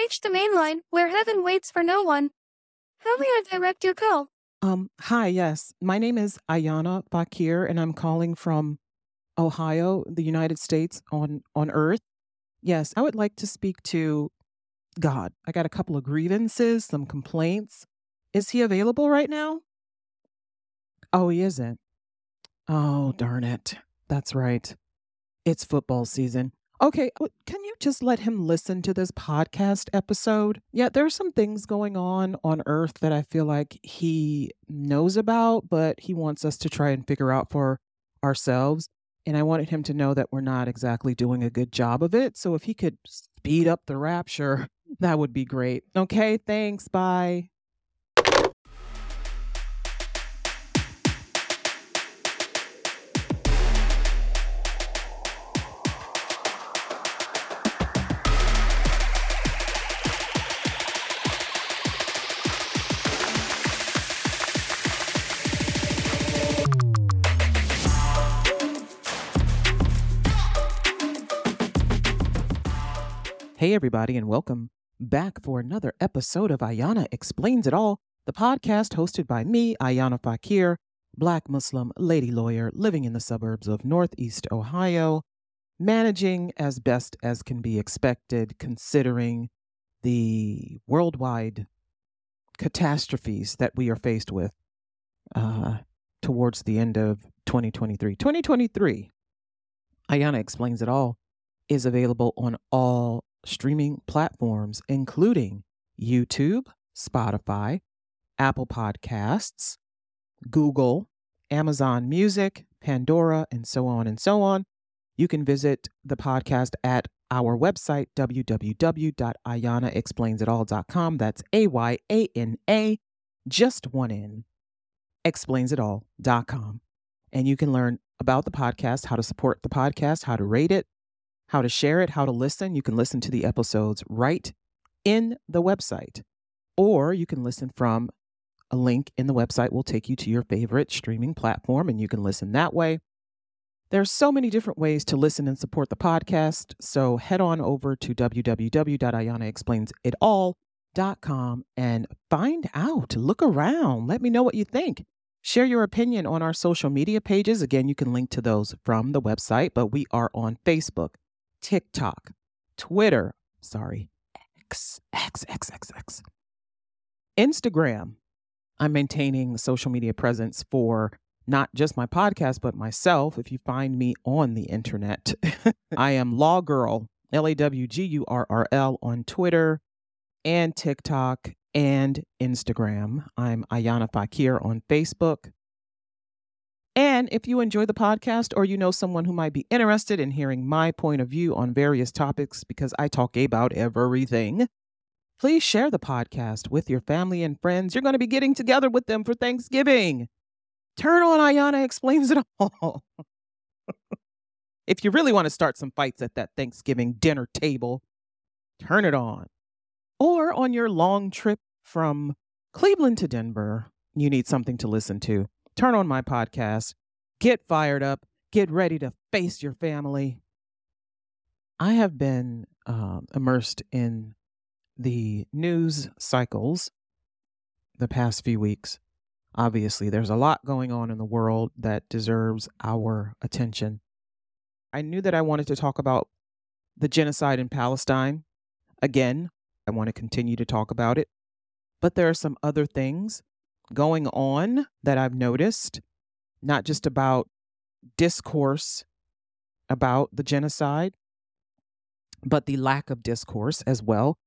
reached the main line, where heaven waits for no one. How may I direct your call? Um, hi, yes. My name is Ayana Fakhir, and I'm calling from Ohio, the United States on, on Earth. Yes, I would like to speak to God. I got a couple of grievances, some complaints. Is he available right now? Oh, he isn't. Oh, darn it. That's right. It's football season. Okay, can just let him listen to this podcast episode? Yeah, there's some things going on on Earth that I feel like he knows about, but he wants us to try and figure out for ourselves. And I wanted him to know that we're not exactly doing a good job of it. So if he could speed up the rapture, that would be great. Okay, thanks. Bye. Hey, everybody, and welcome back for another episode of Ayana Explains It All, the podcast hosted by me, Ayana Fakhir, Black Muslim lady lawyer living in the suburbs of Northeast Ohio, managing as best as can be expected considering the worldwide catastrophes that we are faced with uh, towards the end of 2023. 2023, Ayana Explains It All is available on all streaming platforms, including YouTube, Spotify, Apple Podcasts, Google, Amazon Music, Pandora, and so on and so on. You can visit the podcast at our website, www.ayanaexplainsitall.com. That's A Y A N A, just one N, explainsitall.com. And you can learn about the podcast, how to support the podcast, how to rate it, how to share it, how to listen. You can listen to the episodes right in the website, or you can listen from a link in the website will take you to your favorite streaming platform and you can listen that way. There are so many different ways to listen and support the podcast, so head on over to www.ayanaexplainsitall.com and find out, look around, let me know what you think. Share your opinion on our social media pages. Again, you can link to those from the website, but we are on Facebook, TikTok, Twitter, sorry, X, X, X, X, X, Instagram. I'm maintaining social media presence for not just my podcast, but myself. If you find me on the internet, I am Law Girl, L A W G U R R L on Twitter and TikTok and Instagram. I'm Ayana Fakhir on Facebook. And if you enjoy the podcast or you know someone who might be interested in hearing my point of view on various topics, because I talk about everything, please share the podcast with your family and friends. You're going to be getting together with them for Thanksgiving. Turn on Ayana Explains It All. if you really want to start some fights at that Thanksgiving dinner table, turn it on. Or on your long trip from Cleveland to Denver, you need something to listen to turn on my podcast, get fired up, get ready to face your family. I have been um, immersed in the news cycles the past few weeks. Obviously, there's a lot going on in the world that deserves our attention. I knew that I wanted to talk about the genocide in Palestine. Again, I want to continue to talk about it. But there are some other things going on that I've noticed, not just about discourse about the genocide, but the lack of discourse as well.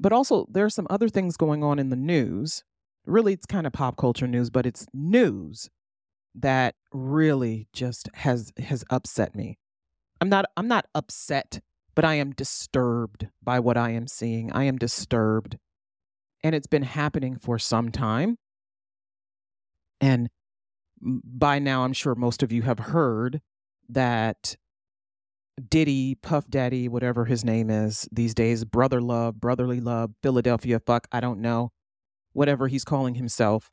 But also, there are some other things going on in the news. Really, it's kind of pop culture news, but it's news that really just has has upset me. I'm not I'm not upset, but I am disturbed by what I am seeing. I am disturbed. And it's been happening for some time. And by now, I'm sure most of you have heard that Diddy, Puff Daddy, whatever his name is these days, Brother Love, Brotherly Love, Philadelphia, fuck, I don't know, whatever he's calling himself.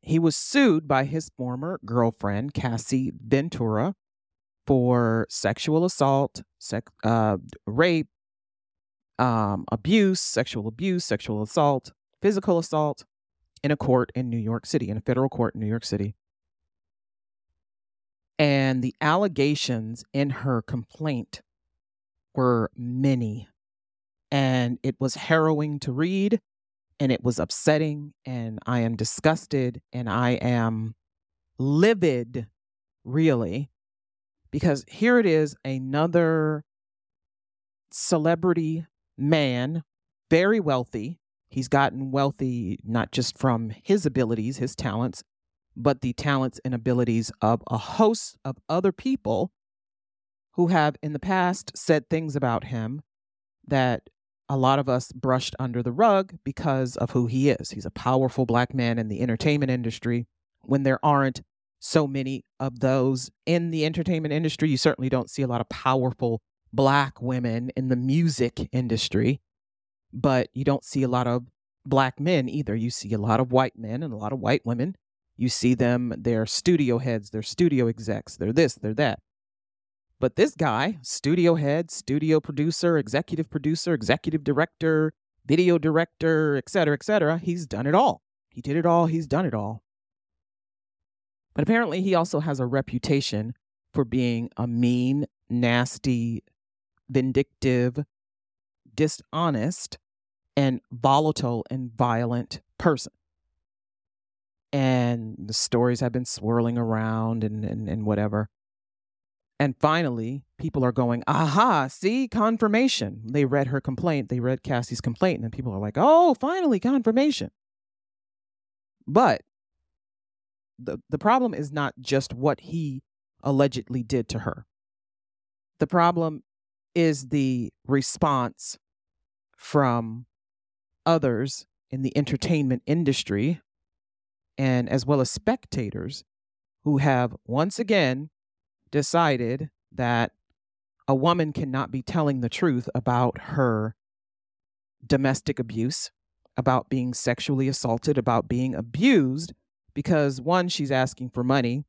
He was sued by his former girlfriend, Cassie Ventura, for sexual assault, sex, uh, rape, um, abuse, sexual abuse, sexual assault, physical assault in a court in New York City, in a federal court in New York City. And the allegations in her complaint were many. And it was harrowing to read and it was upsetting. And I am disgusted and I am livid, really, because here it is another celebrity man, very wealthy. He's gotten wealthy not just from his abilities, his talents, but the talents and abilities of a host of other people who have in the past said things about him that a lot of us brushed under the rug because of who he is. He's a powerful black man in the entertainment industry. When there aren't so many of those in the entertainment industry, you certainly don't see a lot of powerful black women in the music industry, but you don't see a lot of black men either. You see a lot of white men and a lot of white women. You see them, they're studio heads, they're studio execs, they're this, they're that. But this guy, studio head, studio producer, executive producer, executive director, video director, et cetera, et cetera, he's done it all. He did it all, he's done it all. But apparently, he also has a reputation for being a mean, nasty, vindictive, dishonest, and volatile and violent person. And the stories have been swirling around and, and, and whatever. And finally, people are going, aha, see, confirmation. They read her complaint, they read Cassie's complaint, and people are like, oh, finally, confirmation. But the, the problem is not just what he allegedly did to her. The problem is the response from others in the entertainment industry and as well as spectators who have once again decided that a woman cannot be telling the truth about her domestic abuse, about being sexually assaulted, about being abused, because one, she's asking for money,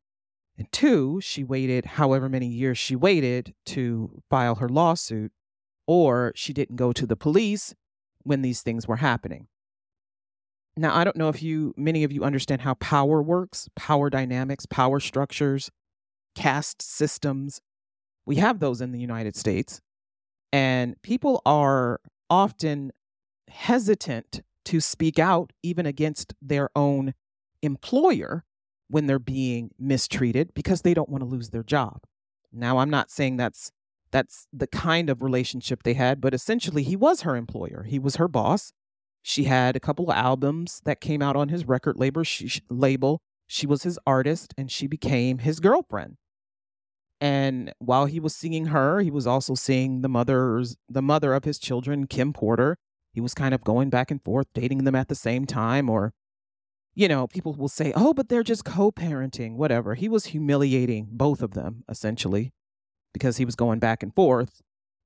and two, she waited however many years she waited to file her lawsuit, or she didn't go to the police when these things were happening. Now, I don't know if you, many of you understand how power works, power dynamics, power structures, caste systems. We have those in the United States. And people are often hesitant to speak out even against their own employer when they're being mistreated because they don't want to lose their job. Now, I'm not saying that's that's the kind of relationship they had, but essentially he was her employer. He was her boss. She had a couple of albums that came out on his record label. She, label. She was his artist and she became his girlfriend. And while he was seeing her, he was also seeing the mother's the mother of his children, Kim Porter. He was kind of going back and forth, dating them at the same time, or you know, people will say, "Oh, but they're just co-parenting, whatever." He was humiliating both of them essentially because he was going back and forth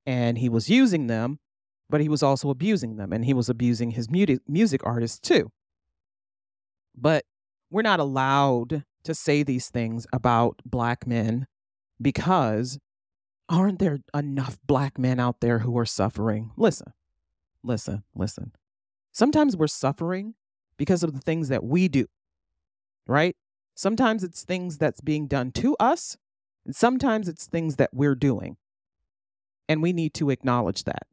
and he was using them, but he was also abusing them and he was abusing his music music artists too. But we're not allowed to say these things about black men because aren't there enough black men out there who are suffering? Listen, listen, listen. Sometimes we're suffering because of the things that we do, right? Sometimes it's things that's being done to us, and sometimes it's things that we're doing. And we need to acknowledge that.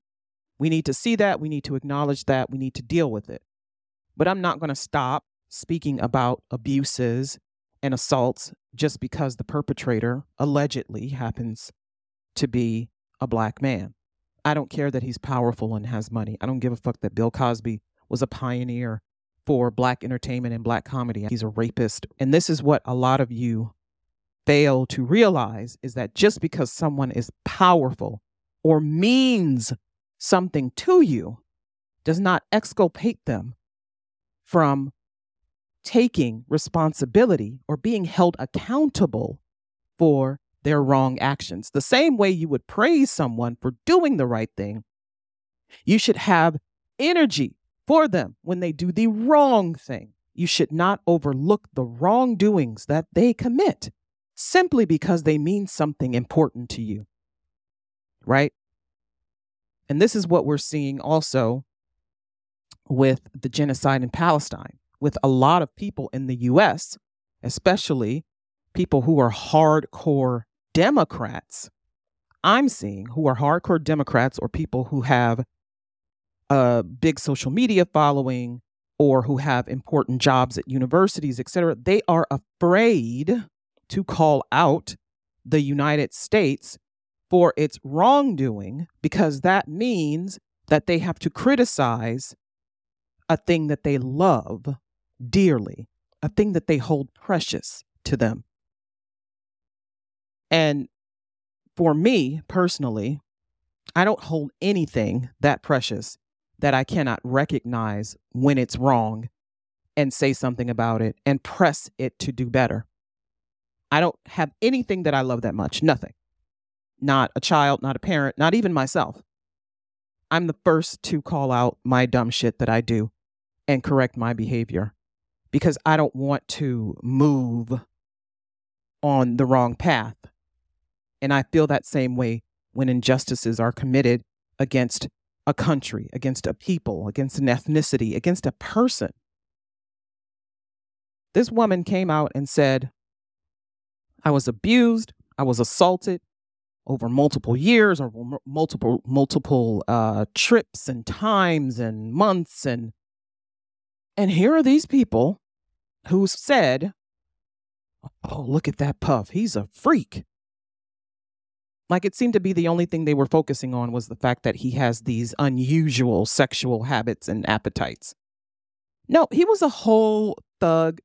We need to see that. We need to acknowledge that. We need to deal with it. But I'm not going to stop speaking about abuses and assaults just because the perpetrator allegedly happens to be a black man. I don't care that he's powerful and has money. I don't give a fuck that Bill Cosby was a pioneer for black entertainment and black comedy. He's a rapist. And this is what a lot of you fail to realize is that just because someone is powerful or means something to you does not exculpate them from taking responsibility or being held accountable for their wrong actions. The same way you would praise someone for doing the right thing, you should have energy for them when they do the wrong thing. You should not overlook the wrongdoings that they commit simply because they mean something important to you. Right? And this is what we're seeing also with the genocide in Palestine, with a lot of people in the US, especially people who are hardcore Democrats. I'm seeing who are hardcore Democrats or people who have a big social media following or who have important jobs at universities, et cetera, they are afraid to call out the United States for its wrongdoing because that means that they have to criticize a thing that they love dearly, a thing that they hold precious to them. And for me personally, I don't hold anything that precious that I cannot recognize when it's wrong and say something about it and press it to do better. I don't have anything that I love that much, nothing. Not a child, not a parent, not even myself. I'm the first to call out my dumb shit that I do and correct my behavior because I don't want to move on the wrong path. And I feel that same way when injustices are committed against a country, against a people, against an ethnicity, against a person. This woman came out and said, I was abused, I was assaulted over multiple years or multiple multiple uh, trips and times and months and and here are these people who said, "Oh, look at that puff. He's a freak." Like it seemed to be the only thing they were focusing on was the fact that he has these unusual sexual habits and appetites. No, he was a whole thug,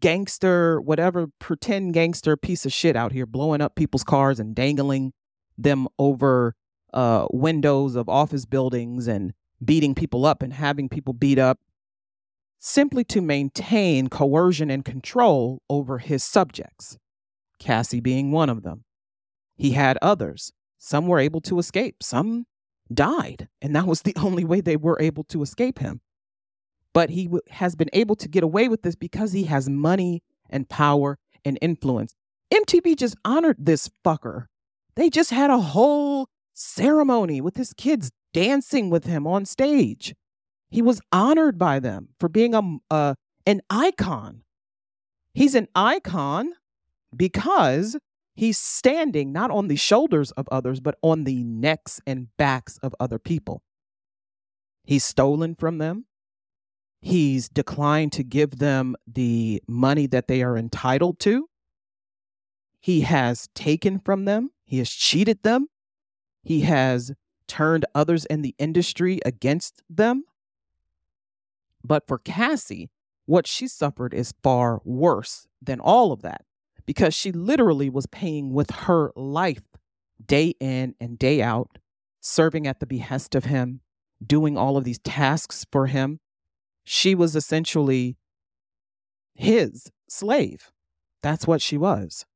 gangster, whatever, pretend gangster piece of shit out here blowing up people's cars and dangling them over uh, windows of office buildings and beating people up and having people beat up simply to maintain coercion and control over his subjects, Cassie being one of them. He had others. Some were able to escape, some died, and that was the only way they were able to escape him. But he w- has been able to get away with this because he has money and power and influence. MTV just honored this fucker. They just had a whole ceremony with his kids dancing with him on stage. He was honored by them for being a, a an icon. He's an icon because He's standing not on the shoulders of others, but on the necks and backs of other people. He's stolen from them. He's declined to give them the money that they are entitled to. He has taken from them. He has cheated them. He has turned others in the industry against them. But for Cassie, what she suffered is far worse than all of that because she literally was paying with her life day in and day out, serving at the behest of him, doing all of these tasks for him. She was essentially his slave. That's what she was.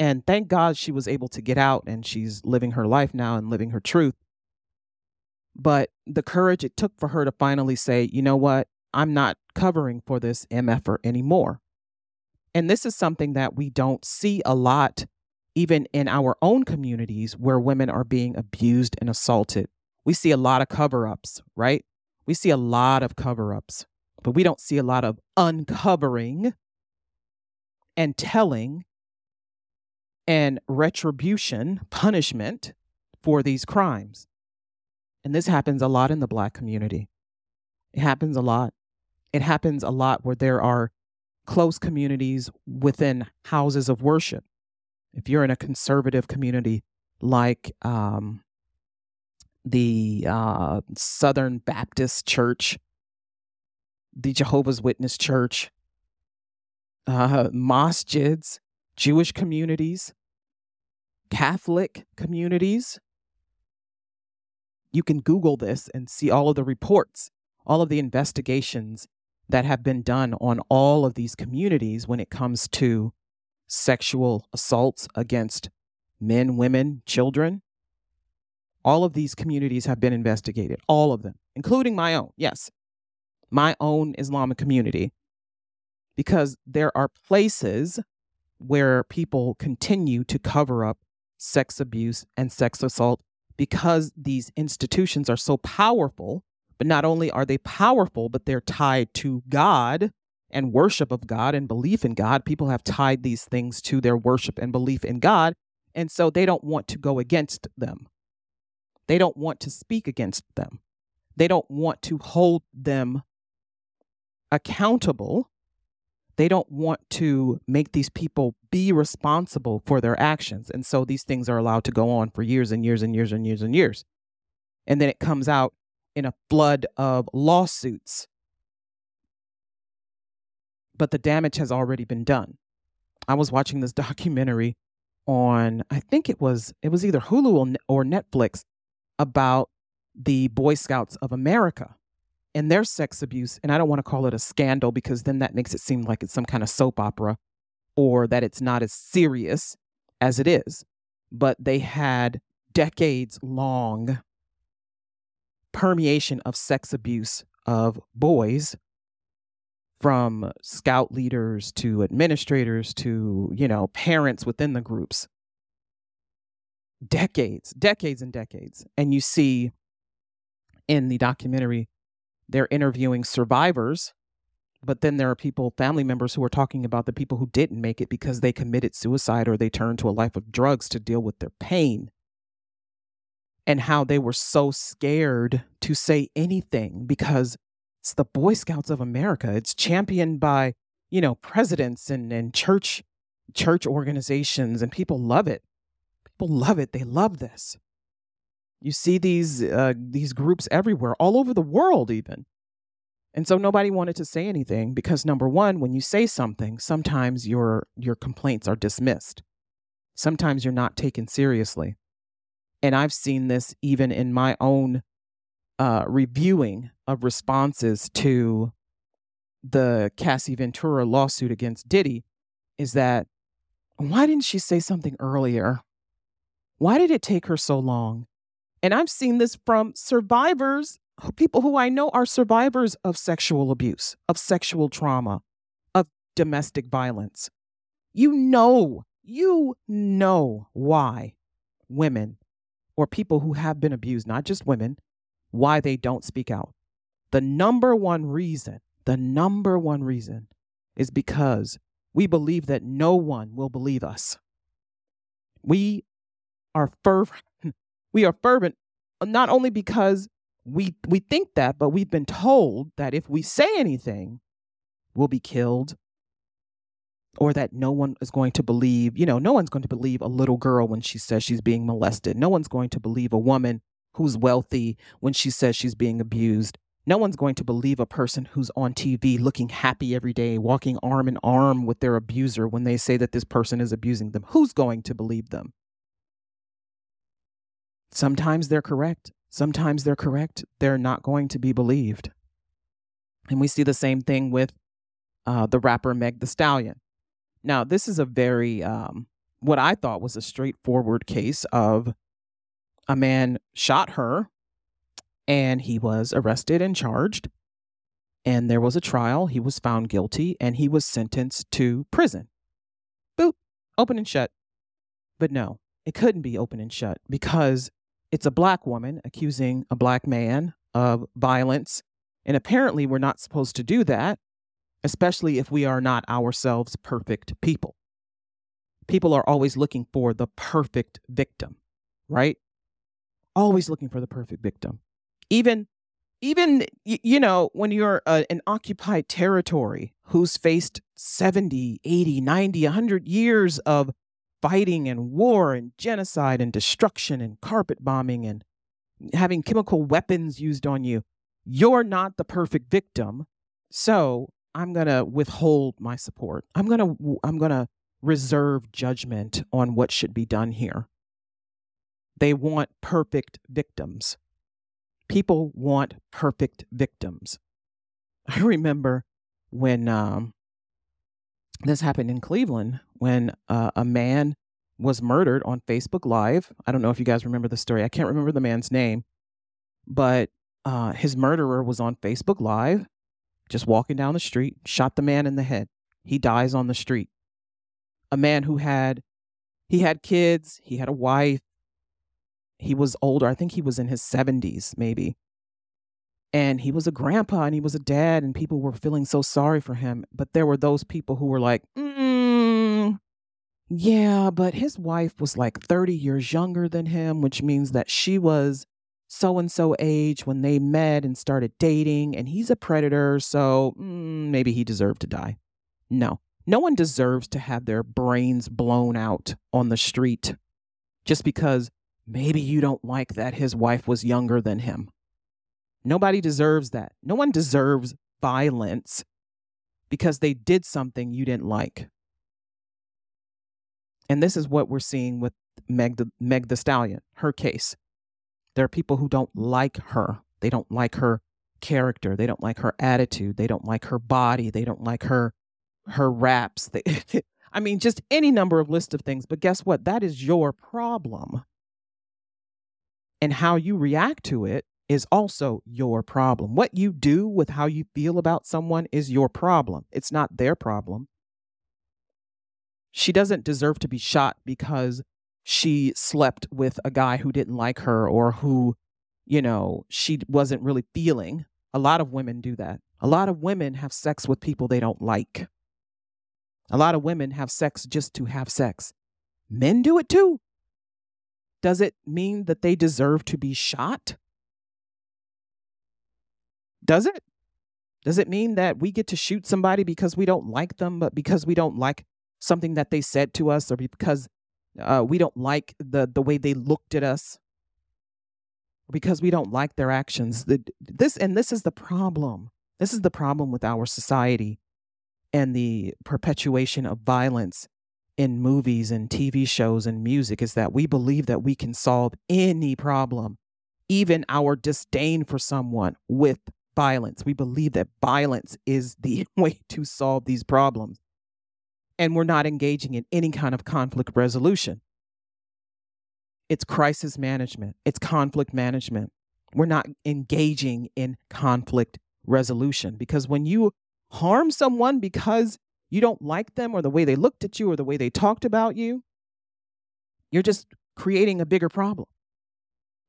And thank God she was able to get out and she's living her life now and living her truth. But the courage it took for her to finally say, you know what? I'm not covering for this MFer anymore. And this is something that we don't see a lot, even in our own communities where women are being abused and assaulted. We see a lot of cover ups, right? We see a lot of cover ups, but we don't see a lot of uncovering and telling and retribution, punishment for these crimes. And this happens a lot in the Black community. It happens a lot. It happens a lot where there are close communities within houses of worship. If you're in a conservative community like um, the uh, Southern Baptist Church, the Jehovah's Witness Church, uh, masjids, Jewish communities, Catholic communities. You can Google this and see all of the reports, all of the investigations that have been done on all of these communities when it comes to sexual assaults against men, women, children. All of these communities have been investigated, all of them, including my own. Yes, my own Islamic community. Because there are places where people continue to cover up sex abuse and sex assault because these institutions are so powerful, but not only are they powerful, but they're tied to God and worship of God and belief in God. People have tied these things to their worship and belief in God. And so they don't want to go against them. They don't want to speak against them. They don't want to hold them accountable. They don't want to make these people be responsible for their actions. And so these things are allowed to go on for years and years and years and years and years. And then it comes out in a flood of lawsuits. But the damage has already been done. I was watching this documentary on I think it was it was either Hulu or Netflix about the Boy Scouts of America and their sex abuse and I don't want to call it a scandal because then that makes it seem like it's some kind of soap opera or that it's not as serious as it is but they had decades long permeation of sex abuse of boys from scout leaders to administrators to, you know, parents within the groups. Decades, decades and decades. And you see in the documentary, they're interviewing survivors, but then there are people, family members, who are talking about the people who didn't make it because they committed suicide or they turned to a life of drugs to deal with their pain. And how they were so scared to say anything because it's the Boy Scouts of America. It's championed by, you know, presidents and, and church church organizations and people love it. People love it. They love this. You see these uh, these groups everywhere, all over the world even. And so nobody wanted to say anything because number 1, when you say something, sometimes your your complaints are dismissed. Sometimes you're not taken seriously. And I've seen this even in my own uh, reviewing of responses to the Cassie Ventura lawsuit against Diddy is that why didn't she say something earlier? Why did it take her so long? And I've seen this from survivors, people who I know are survivors of sexual abuse, of sexual trauma, of domestic violence. You know, you know why women or people who have been abused, not just women, why they don't speak out. The number one reason, the number one reason is because we believe that no one will believe us. We are fervent. We are fervent uh, not only because we we think that, but we've been told that if we say anything, we'll be killed or that no one is going to believe, you know, no one's going to believe a little girl when she says she's being molested. No one's going to believe a woman who's wealthy when she says she's being abused. No one's going to believe a person who's on TV looking happy every day, walking arm in arm with their abuser when they say that this person is abusing them. Who's going to believe them? Sometimes they're correct. Sometimes they're correct. They're not going to be believed. And we see the same thing with uh, the rapper Meg the Stallion. Now, this is a very, um, what I thought was a straightforward case of a man shot her and he was arrested and charged. And there was a trial. He was found guilty and he was sentenced to prison. Boop, open and shut. But no, it couldn't be open and shut because it's a black woman accusing a black man of violence. And apparently, we're not supposed to do that, especially if we are not ourselves perfect people. People are always looking for the perfect victim, right? always looking for the perfect victim. Even even you know when you're uh, an occupied territory who's faced 70 80 90 100 years of fighting and war and genocide and destruction and carpet bombing and having chemical weapons used on you you're not the perfect victim so i'm going to withhold my support i'm going to i'm going to reserve judgment on what should be done here they want perfect victims. People want perfect victims. I remember when um, this happened in Cleveland when uh, a man was murdered on Facebook Live. I don't know if you guys remember the story. I can't remember the man's name, but uh, his murderer was on Facebook Live, just walking down the street, shot the man in the head. He dies on the street. A man who had he had kids, he had a wife, he was older. I think he was in his 70s, maybe. And he was a grandpa and he was a dad, and people were feeling so sorry for him. But there were those people who were like, mm, yeah, but his wife was like 30 years younger than him, which means that she was so and so age when they met and started dating, and he's a predator, so mm, maybe he deserved to die. No, no one deserves to have their brains blown out on the street just because maybe you don't like that his wife was younger than him. Nobody deserves that. No one deserves violence because they did something you didn't like. And this is what we're seeing with Meg the, Meg the Stallion, her case. There are people who don't like her. They don't like her character. They don't like her attitude. They don't like her body. They don't like her her raps. They, I mean, just any number of list of things. But guess what? That is your problem. And how you react to it is also your problem. What you do with how you feel about someone is your problem. It's not their problem. She doesn't deserve to be shot because she slept with a guy who didn't like her or who, you know, she wasn't really feeling. A lot of women do that. A lot of women have sex with people they don't like. A lot of women have sex just to have sex. Men do it too. Does it mean that they deserve to be shot? Does it? Does it mean that we get to shoot somebody because we don't like them, but because we don't like something that they said to us, or because uh, we don't like the the way they looked at us, or because we don't like their actions? The, this and this is the problem. This is the problem with our society and the perpetuation of violence in movies and TV shows and music is that we believe that we can solve any problem, even our disdain for someone, with violence. We believe that violence is the way to solve these problems. And we're not engaging in any kind of conflict resolution. It's crisis management, it's conflict management. We're not engaging in conflict resolution because when you harm someone because you don't like them or the way they looked at you or the way they talked about you, you're just creating a bigger problem.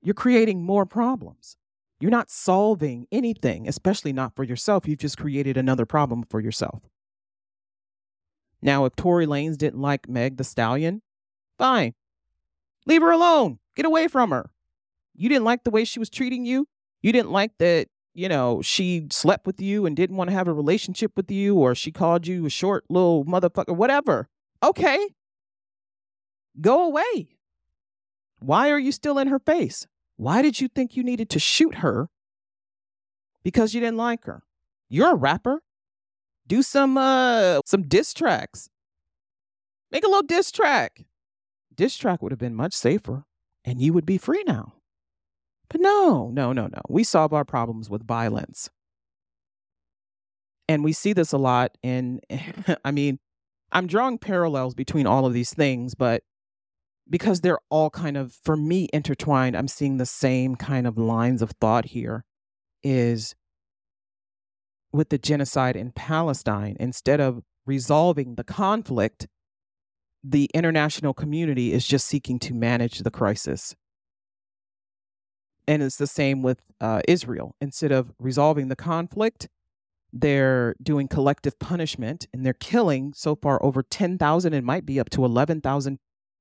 You're creating more problems. You're not solving anything, especially not for yourself. You've just created another problem for yourself. Now, if Tory Lanez didn't like Meg the Stallion, fine. Leave her alone. Get away from her. You didn't like the way she was treating you. You didn't like that, you know, she slept with you and didn't want to have a relationship with you, or she called you a short little motherfucker, whatever. Okay. Go away. Why are you still in her face? Why did you think you needed to shoot her because you didn't like her? You're a rapper. Do some uh some diss tracks. Make a little diss track. Diss track would have been much safer and you would be free now. But no, no, no, no. We solve our problems with violence. And we see this a lot in I mean, I'm drawing parallels between all of these things, but because they're all kind of for me intertwined i'm seeing the same kind of lines of thought here is with the genocide in palestine instead of resolving the conflict the international community is just seeking to manage the crisis. And it's the same with uh, israel. Instead of resolving the conflict they're doing collective punishment and they're killing so far over 10,000 it might be up to 11,000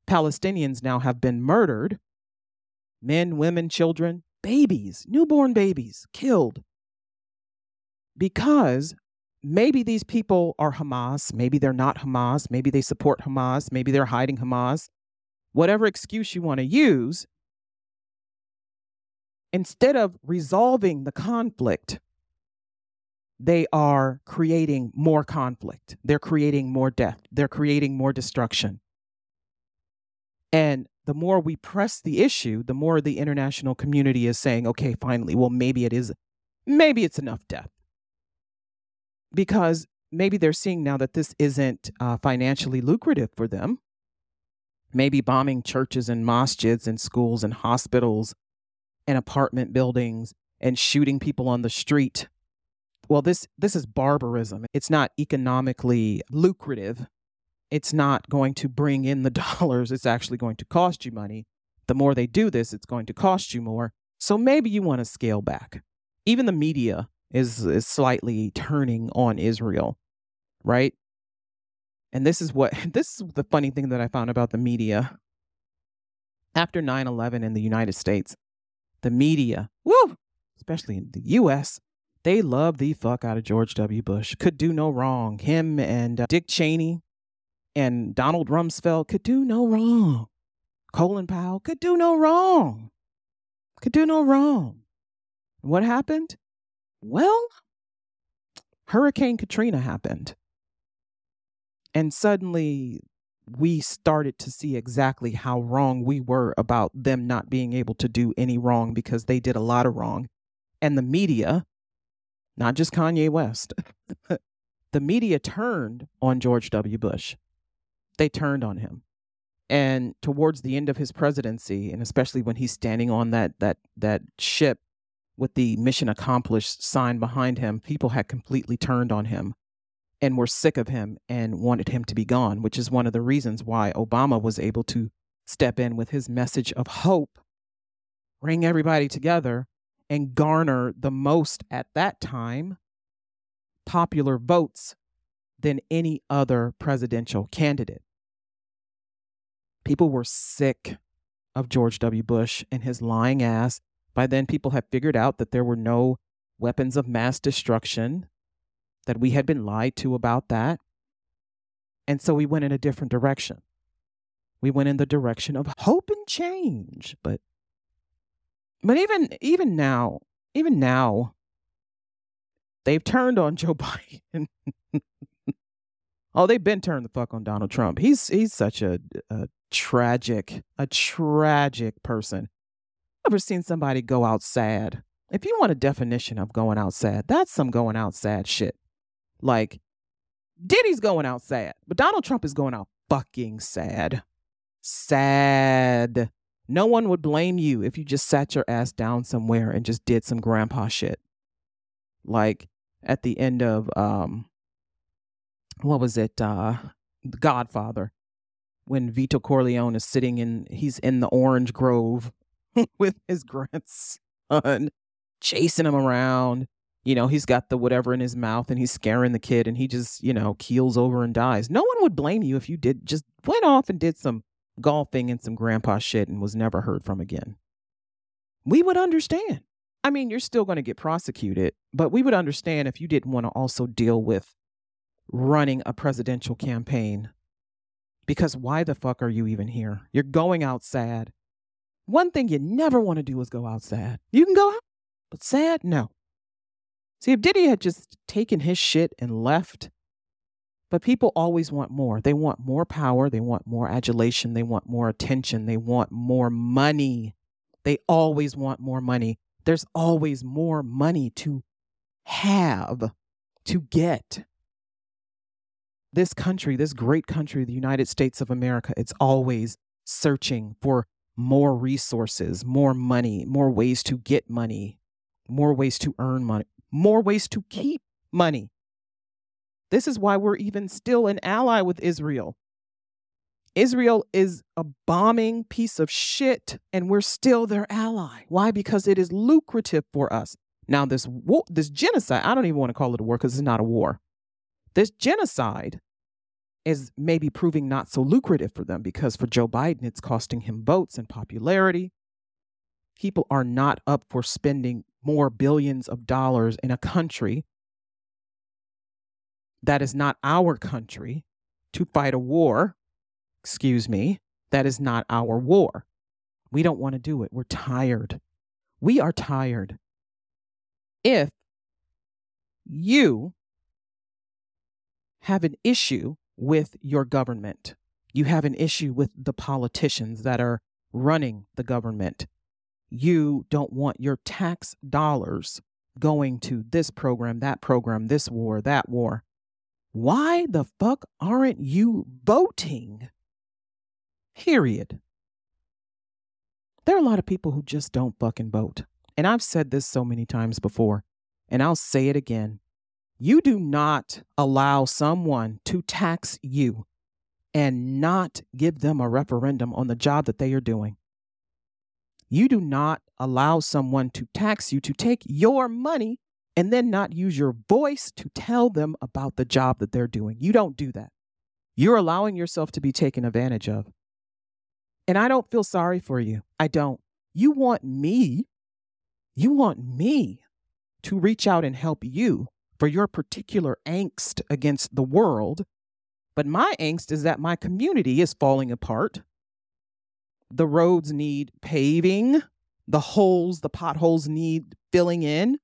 Palestinians now have been murdered men, women, children, babies, newborn babies killed because maybe these people are Hamas, maybe they're not Hamas, maybe they support Hamas, maybe they're hiding Hamas, whatever excuse you want to use. Instead of resolving the conflict, they are creating more conflict. They're creating more death. They're creating more destruction. And the more we press the issue, the more the international community is saying, okay, finally, well, maybe it is, maybe it's enough death. Because maybe they're seeing now that this isn't uh, financially lucrative for them. Maybe bombing churches and masjids and schools and hospitals and apartment buildings and shooting people on the street. Well, this this is barbarism. It's not economically lucrative it's not going to bring in the dollars. It's actually going to cost you money the more they do this, it's going to cost you more. So maybe you want to scale back. Even the media is, is slightly turning on Israel, right? And this is what this is the funny thing that I found about the media. After 9 11 in the United States, the media, woo, especially in the US, they love the fuck out of George W. Bush. Could do no wrong. Him and uh, Dick Cheney and Donald Rumsfeld could do no wrong. Colin Powell could do no wrong. Could do no wrong. What happened? Well, Hurricane Katrina happened. And suddenly we started to see exactly how wrong we were about them not being able to do any wrong because they did a lot of wrong. And the media, not just Kanye West, the media turned on George W. Bush. They turned on him. And towards the end of his presidency, and especially when he's standing on that that that ship with the mission accomplished sign behind him, people had completely turned on him and were sick of him and wanted him to be gone, which is one of the reasons why Obama was able to step in with his message of hope, bring everybody together, and garner the most at that time popular votes than any other presidential candidate. People were sick of George W. Bush and his lying ass. By then, people had figured out that there were no weapons of mass destruction, that we had been lied to about that. And so we went in a different direction. We went in the direction of hope and change. But but even even now, even now, they've turned on Joe Biden. Oh, they've been turned the fuck on Donald Trump. He's he's such a, a tragic, a tragic person. Ever seen somebody go out sad? If you want a definition of going out sad, that's some going out sad shit. Like, Diddy's going out sad, but Donald Trump is going out fucking sad. Sad. No one would blame you if you just sat your ass down somewhere and just did some grandpa shit. Like at the end of um what was it? Uh Godfather when Vito Corleone is sitting in he's in the orange grove with his grandson chasing him around. You know he's got the whatever in his mouth and he's scaring the kid and he just you know keels over and dies. No one would blame you if you did just went off and did some golfing and some grandpa shit and was never heard from again. We would understand. I mean you're still going to get prosecuted but we would understand if you didn't want to also deal with running a presidential campaign because why the fuck are you even here? You're going out sad. One thing you never want to do is go out sad. You can go out, but sad, no. See, if Diddy had just taken his shit and left, but people always want more. They want more power. They want more adulation. They want more attention. They want more money. They always want more money. There's always more money to have, to get this country, this great country, the United States of America, it's always searching for more resources, more money, more ways to get money, more ways to earn money, more ways to keep money. This is why we're even still an ally with Israel. Israel is a bombing piece of shit, and we're still their ally. Why? Because it is lucrative for us. Now, this war, this genocide, I don't even want to call it a war because it's not a war. This genocide is maybe proving not so lucrative for them because for Joe Biden, it's costing him votes and popularity. People are not up for spending more billions of dollars in a country that is not our country to fight a war. Excuse me, that is not our war. We don't want to do it. We're tired. We are tired. If you have an issue with your government. You have an issue with the politicians that are running the government. You don't want your tax dollars going to this program, that program, this war, that war. Why the fuck aren't you voting? Period. There are a lot of people who just don't fucking vote. And I've said this so many times before, and I'll say it again. You do not allow someone to tax you and not give them a referendum on the job that they are doing. You do not allow someone to tax you to take your money and then not use your voice to tell them about the job that they're doing. You don't do that. You're allowing yourself to be taken advantage of. And I don't feel sorry for you. I don't. You want me, you want me to reach out and help you for your particular angst against the world. But my angst is that my community is falling apart. The roads need paving, the holes, the potholes need filling in.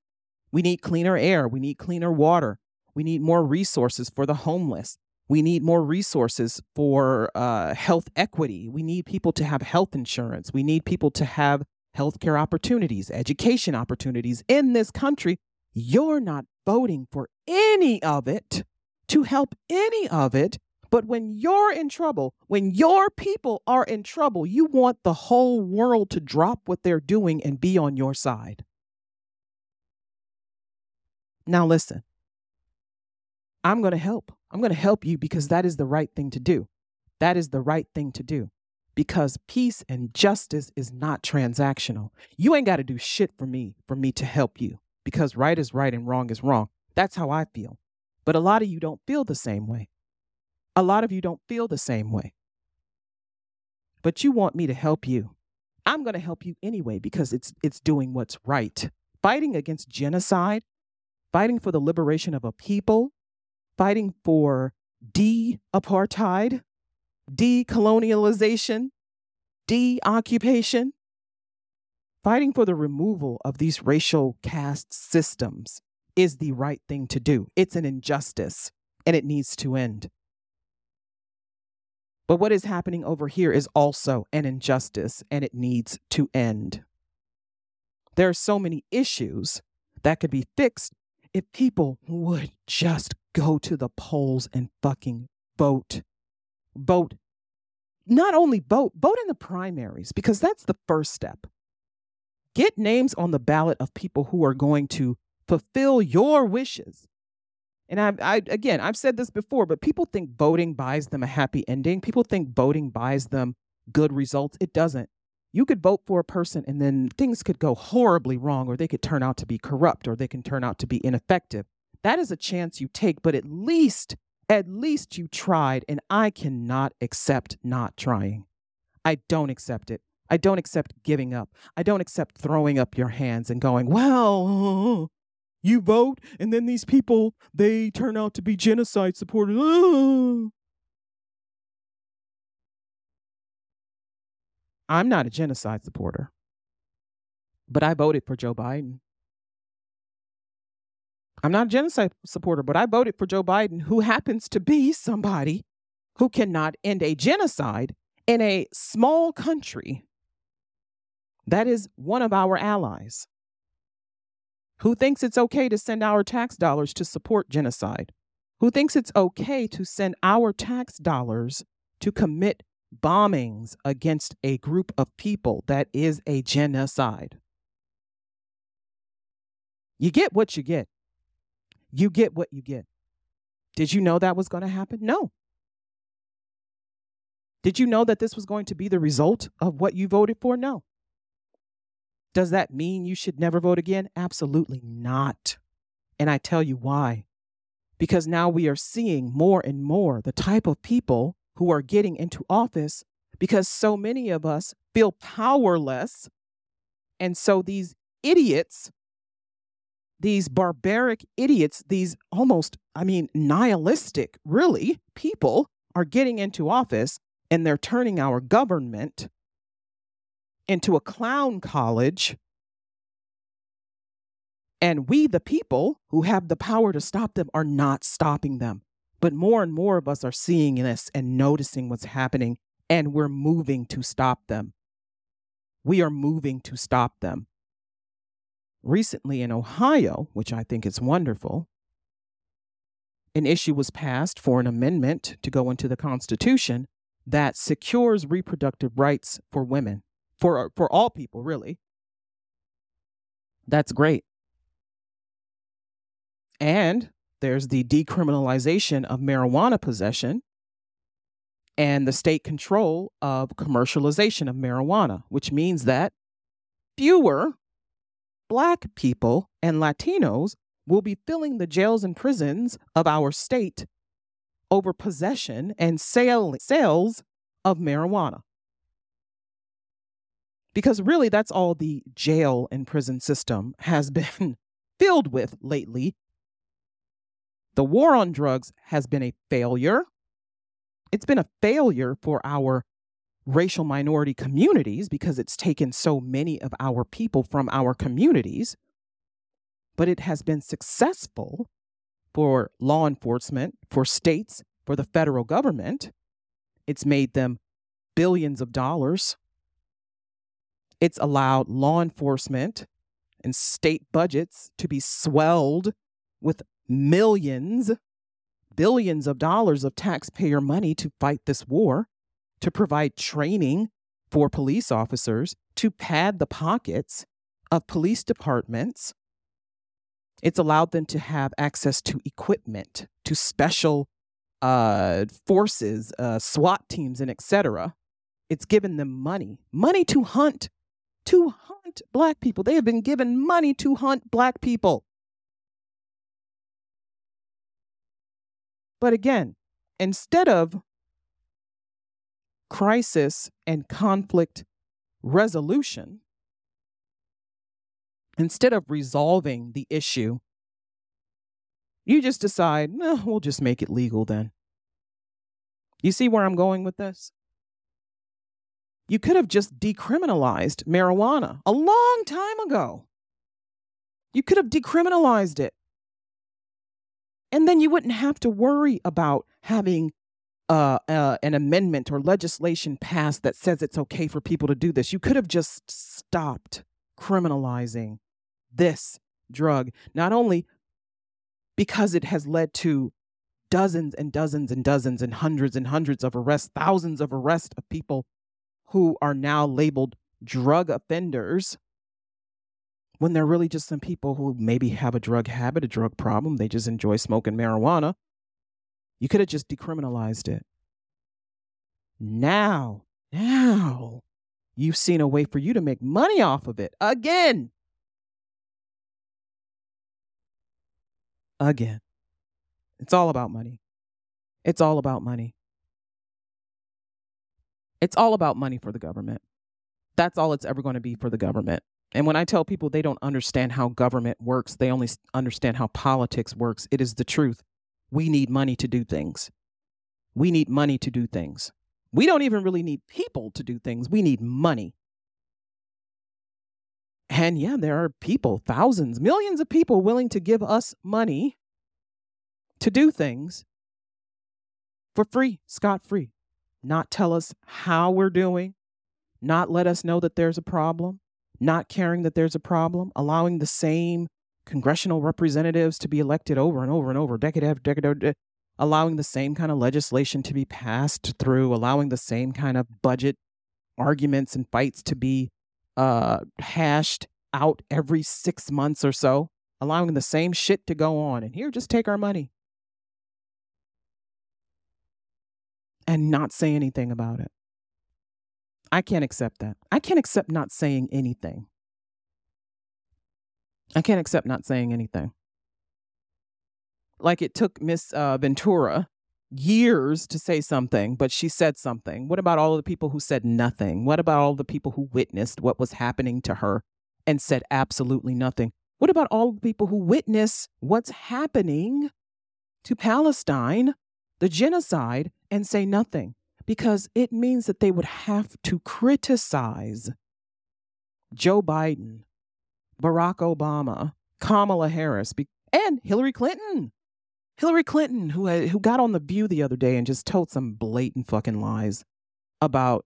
We need cleaner air, we need cleaner water, we need more resources for the homeless. We need more resources for uh, health equity. We need people to have health insurance. We need people to have healthcare opportunities, education opportunities in this country. You're not voting for any of it to help any of it. But when you're in trouble, when your people are in trouble, you want the whole world to drop what they're doing and be on your side. Now, listen, I'm going to help. I'm going to help you because that is the right thing to do. That is the right thing to do because peace and justice is not transactional. You ain't got to do shit for me for me to help you because right is right and wrong is wrong. That's how I feel. But a lot of you don't feel the same way. A lot of you don't feel the same way. But you want me to help you. I'm going to help you anyway because it's it's doing what's right. Fighting against genocide, fighting for the liberation of a people, fighting for de apartheid, decolonialization, de occupation, fighting for the removal of these racial caste systems is the right thing to do. It's an injustice and it needs to end. But what is happening over here is also an injustice and it needs to end. There are so many issues that could be fixed if people would just go to the polls and fucking vote. Vote. Not only vote, vote in the primaries because that's the first step. Get names on the ballot of people who are going to fulfill your wishes. And I, I again, I've said this before, but people think voting buys them a happy ending. People think voting buys them good results. It doesn't you could vote for a person and then things could go horribly wrong, or they could turn out to be corrupt, or they can turn out to be ineffective. That is a chance you take, but at least, at least you tried, and I cannot accept not trying. I don't accept it. I don't accept giving up. I don't accept throwing up your hands and going, well, you vote, and then these people, they turn out to be genocide supporters. I'm not a genocide supporter, but I voted for Joe Biden. I'm not a genocide supporter, but I voted for Joe Biden, who happens to be somebody who cannot end a genocide in a small country that is one of our allies, who thinks it's okay to send our tax dollars to support genocide, who thinks it's okay to send our tax dollars to commit bombings against a group of people that is a genocide. You get what you get. You get what you get. Did you know that was going to happen? No. Did you know that this was going to be the result of what you voted for? No. Does that mean you should never vote again? Absolutely not. And I tell you why. Because now we are seeing more and more the type of people who are getting into office because so many of us feel powerless. And so these idiots, these barbaric idiots, these almost, I mean, nihilistic, really, people are getting into office and they're turning our government into a clown college. And we, the people who have the power to stop them, are not stopping them. But more and more of us are seeing this and noticing what's happening, and we're moving to stop them. We are moving to stop them. Recently in Ohio, which I think is wonderful, an issue was passed for an amendment to go into the Constitution that secures reproductive rights for women, for, for all people, really. That's great. And there's the decriminalization of marijuana possession and the state control of commercialization of marijuana, which means that fewer Black people and Latinos will be filling the jails and prisons of our state over possession and sale, sales of marijuana. Because really, that's all the jail and prison system has been filled with lately. The war on drugs has been a failure. It's been a failure for our racial minority communities because it's taken so many of our people from our communities. But it has been successful for law enforcement, for states, for the federal government. It's made them billions of dollars. It's allowed law enforcement and state budgets to be swelled with millions, billions of dollars of taxpayer money to fight this war, to provide training for police officers, to pad the pockets of police departments. It's allowed them to have access to equipment, to special uh, forces, uh, SWAT teams, and etc. It's given them money, money to hunt, to hunt black people. They have been given money to hunt black people. But again, instead of crisis and conflict resolution, instead of resolving the issue, you just decide, no, we'll just make it legal then. You see where I'm going with this? You could have just decriminalized marijuana a long time ago. You could have decriminalized it. And then you wouldn't have to worry about having uh, uh, an amendment or legislation passed that says it's okay for people to do this. You could have just stopped criminalizing this drug, not only because it has led to dozens and dozens and dozens and hundreds and hundreds of arrests, thousands of arrests of people who are now labeled drug offenders when they're really just some people who maybe have a drug habit, a drug problem. They just enjoy smoking marijuana. You could have just decriminalized it. Now, now, you've seen a way for you to make money off of it again. Again. It's all about money. It's all about money. It's all about money for the government. That's all it's ever going to be for the government. And when I tell people they don't understand how government works, they only understand how politics works, it is the truth. We need money to do things. We need money to do things. We don't even really need people to do things. We need money. And yeah, there are people, thousands, millions of people willing to give us money to do things for free, scot free, not tell us how we're doing, not let us know that there's a problem, not caring that there's a problem, allowing the same congressional representatives to be elected over and over and over, decade after decade, after allowing the same kind of legislation to be passed through, allowing the same kind of budget arguments and fights to be uh, hashed out every six months or so, allowing the same shit to go on. And here, just take our money. And not say anything about it. I can't accept that. I can't accept not saying anything. I can't accept not saying anything. Like it took Miss uh, Ventura years to say something, but she said something. What about all the people who said nothing? What about all the people who witnessed what was happening to her and said absolutely nothing? What about all the people who witness what's happening to Palestine, the genocide, and say nothing? Because it means that they would have to criticize Joe Biden, Barack Obama, Kamala Harris, and Hillary Clinton. Hillary Clinton, who had, who got on the View the other day and just told some blatant fucking lies about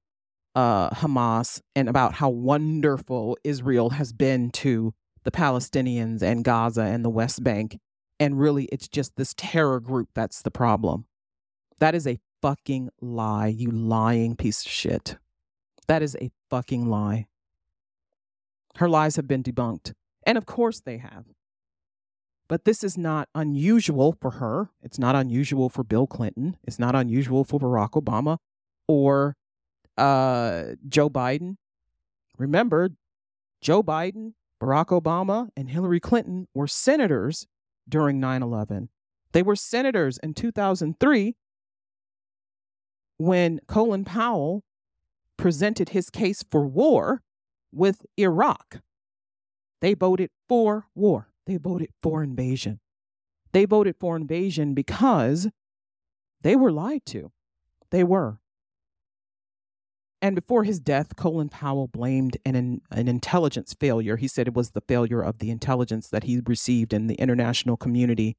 uh, Hamas and about how wonderful Israel has been to the Palestinians and Gaza and the West Bank, and really it's just this terror group that's the problem. That is a fucking lie, you lying piece of shit. That is a fucking lie. Her lies have been debunked. And of course they have. But this is not unusual for her. It's not unusual for Bill Clinton. It's not unusual for Barack Obama or uh, Joe Biden. Remember, Joe Biden, Barack Obama, and Hillary Clinton were senators during 9 11. They were senators in 2003 when Colin Powell presented his case for war with Iraq. They voted for war. They voted for invasion. They voted for invasion because they were lied to. They were. And before his death, Colin Powell blamed an, an intelligence failure. He said it was the failure of the intelligence that he received in the international community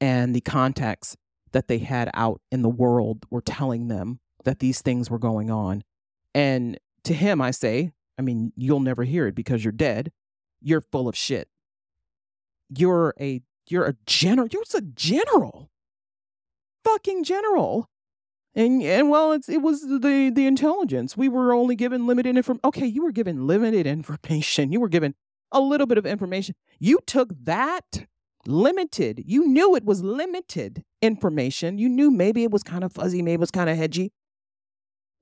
and the contacts that they had out in the world were telling them that these things were going on. And to him, I say, I mean, you'll never hear it because you're dead. You're full of shit. You're a you're a general. You're a general. Fucking general. And and well, it's it was the the intelligence. We were only given limited information. Okay, you were given limited information. You were given a little bit of information. You took that limited. You knew it was limited information. You knew maybe it was kind of fuzzy, maybe it was kind of hedgy.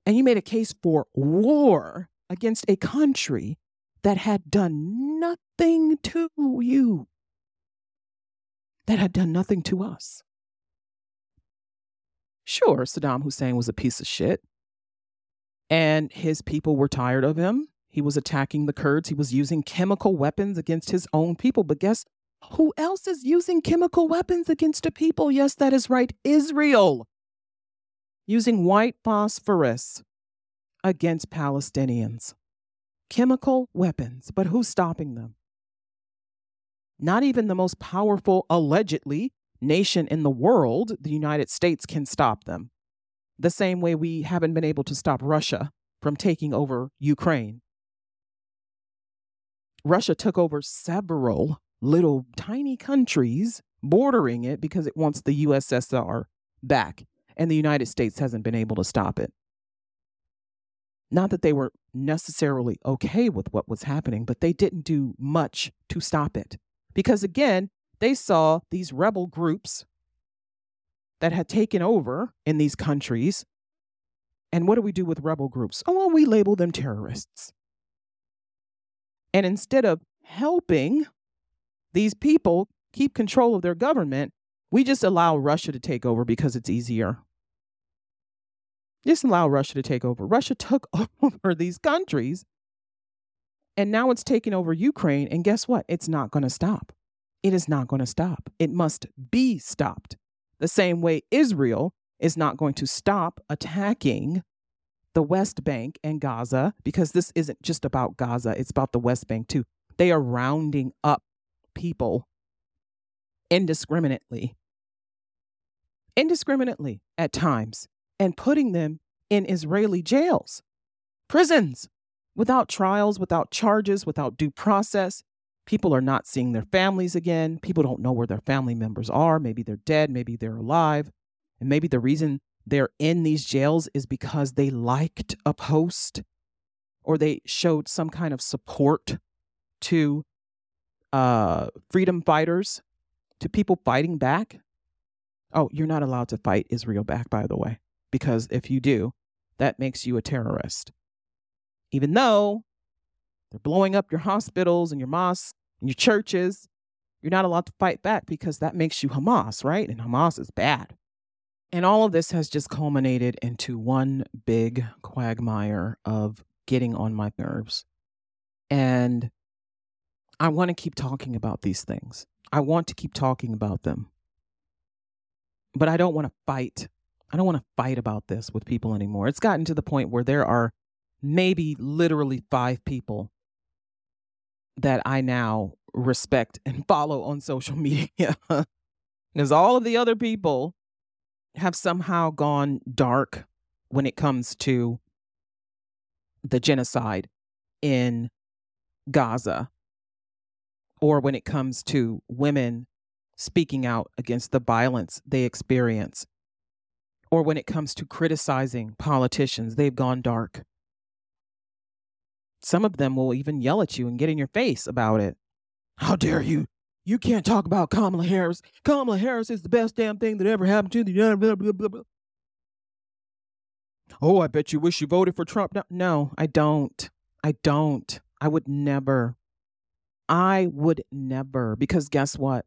And you made a case for war against a country that had done nothing to you, that had done nothing to us. Sure, Saddam Hussein was a piece of shit, and his people were tired of him. He was attacking the Kurds. He was using chemical weapons against his own people. But guess who else is using chemical weapons against a people? Yes, that is right, Israel. Using white phosphorus against Palestinians. Chemical weapons, but who's stopping them? Not even the most powerful, allegedly, nation in the world, the United States, can stop them. The same way we haven't been able to stop Russia from taking over Ukraine. Russia took over several little tiny countries bordering it because it wants the USSR back, and the United States hasn't been able to stop it. Not that they were necessarily okay with what was happening, but they didn't do much to stop it. Because again, they saw these rebel groups that had taken over in these countries. And what do we do with rebel groups? Oh, well, we label them terrorists. And instead of helping these people keep control of their government, we just allow Russia to take over because it's easier. Just allow Russia to take over. Russia took over these countries and now it's taking over Ukraine. And guess what? It's not going to stop. It is not going to stop. It must be stopped. The same way Israel is not going to stop attacking the West Bank and Gaza, because this isn't just about Gaza, it's about the West Bank too. They are rounding up people indiscriminately, indiscriminately at times and putting them in Israeli jails, prisons, without trials, without charges, without due process. People are not seeing their families again. People don't know where their family members are. Maybe they're dead, maybe they're alive. And maybe the reason they're in these jails is because they liked a post or they showed some kind of support to uh, freedom fighters, to people fighting back. Oh, you're not allowed to fight Israel back, by the way because if you do, that makes you a terrorist. Even though they're blowing up your hospitals and your mosques and your churches, you're not allowed to fight back because that makes you Hamas, right? And Hamas is bad. And all of this has just culminated into one big quagmire of getting on my nerves. And I want to keep talking about these things. I want to keep talking about them. But I don't want to fight I don't want to fight about this with people anymore. It's gotten to the point where there are maybe literally five people that I now respect and follow on social media. because all of the other people have somehow gone dark when it comes to the genocide in Gaza or when it comes to women speaking out against the violence they experience or when it comes to criticizing politicians, they've gone dark. Some of them will even yell at you and get in your face about it. How dare you? You can't talk about Kamala Harris. Kamala Harris is the best damn thing that ever happened to the blah, blah, blah. Oh, I bet you wish you voted for Trump. No, I don't. I don't. I would never. I would never. Because guess what?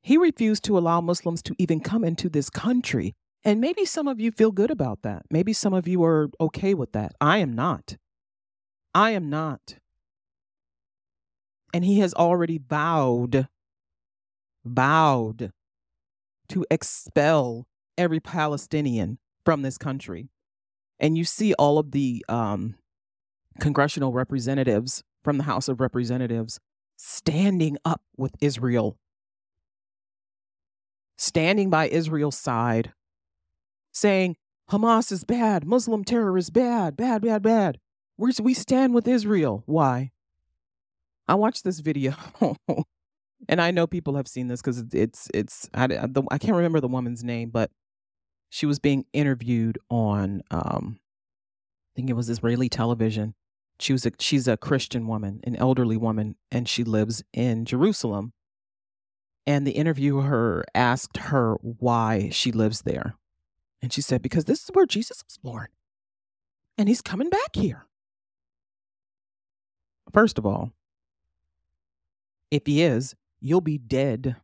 He refused to allow Muslims to even come into this country. And maybe some of you feel good about that. Maybe some of you are okay with that. I am not. I am not. And he has already vowed, vowed to expel every Palestinian from this country. And you see all of the um, congressional representatives from the House of Representatives standing up with Israel, standing by Israel's side, saying, Hamas is bad, Muslim terror is bad, bad, bad, bad. We're, we stand with Israel. Why? I watched this video, and I know people have seen this because it's it's I, the, I can't remember the woman's name, but she was being interviewed on um, I think it was Israeli television. She was a she's a Christian woman, an elderly woman, and she lives in Jerusalem. And the interviewer asked her why she lives there. And she said, Because this is where Jesus was born. And he's coming back here. First of all, if he is, you'll be dead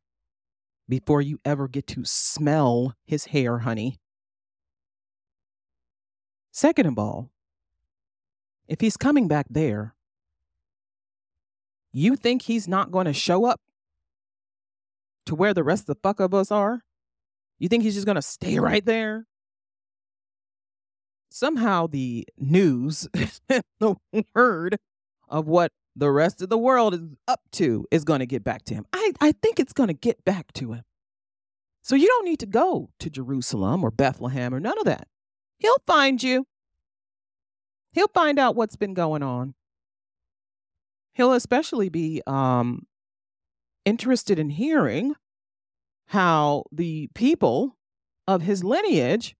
before you ever get to smell his hair, honey. Second of all, if he's coming back there, you think he's not going to show up to where the rest of the fuck of us are? You think he's just going to stay right there? Somehow the news, the word of what the rest of the world is up to is going to get back to him. I, I think it's going to get back to him. So you don't need to go to Jerusalem or Bethlehem or none of that. He'll find you. He'll find out what's been going on. He'll especially be um, interested in hearing how the people of his lineage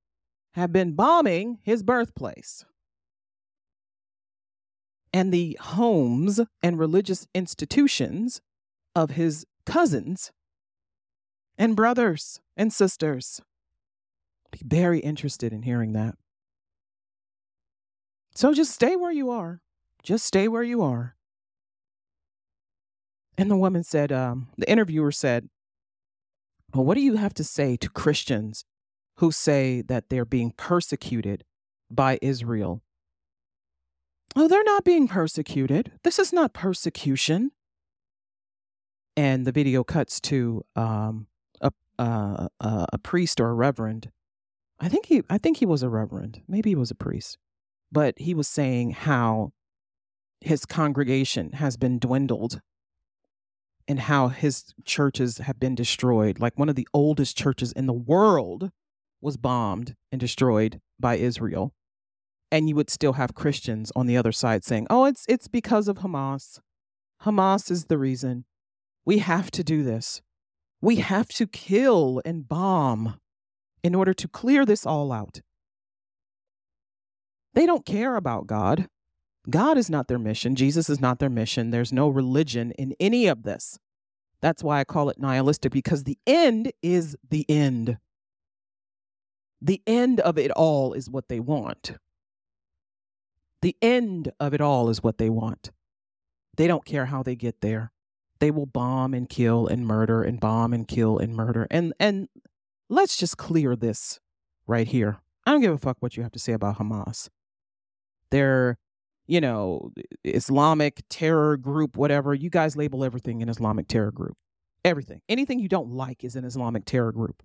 have been bombing his birthplace and the homes and religious institutions of his cousins and brothers and sisters. Be very interested in hearing that. So just stay where you are. Just stay where you are. And the woman said, um, the interviewer said, Well, what do you have to say to Christians who say that they're being persecuted by Israel? Oh, they're not being persecuted. This is not persecution. And the video cuts to um, a, uh, a priest or a reverend. I think he I think he was a reverend. Maybe he was a priest. But he was saying how his congregation has been dwindled and how his churches have been destroyed. Like one of the oldest churches in the world was bombed and destroyed by Israel. And you would still have Christians on the other side saying, "Oh, it's it's because of Hamas. Hamas is the reason. We have to do this. We have to kill and bomb in order to clear this all out." They don't care about God. God is not their mission. Jesus is not their mission. There's no religion in any of this. That's why I call it nihilistic because the end is the end. The end of it all is what they want. The end of it all is what they want. They don't care how they get there. They will bomb and kill and murder and bomb and kill and murder. And and let's just clear this right here. I don't give a fuck what you have to say about Hamas. They're, you know, Islamic terror group, whatever. You guys label everything an Islamic terror group. Everything. Anything you don't like is an Islamic terror group.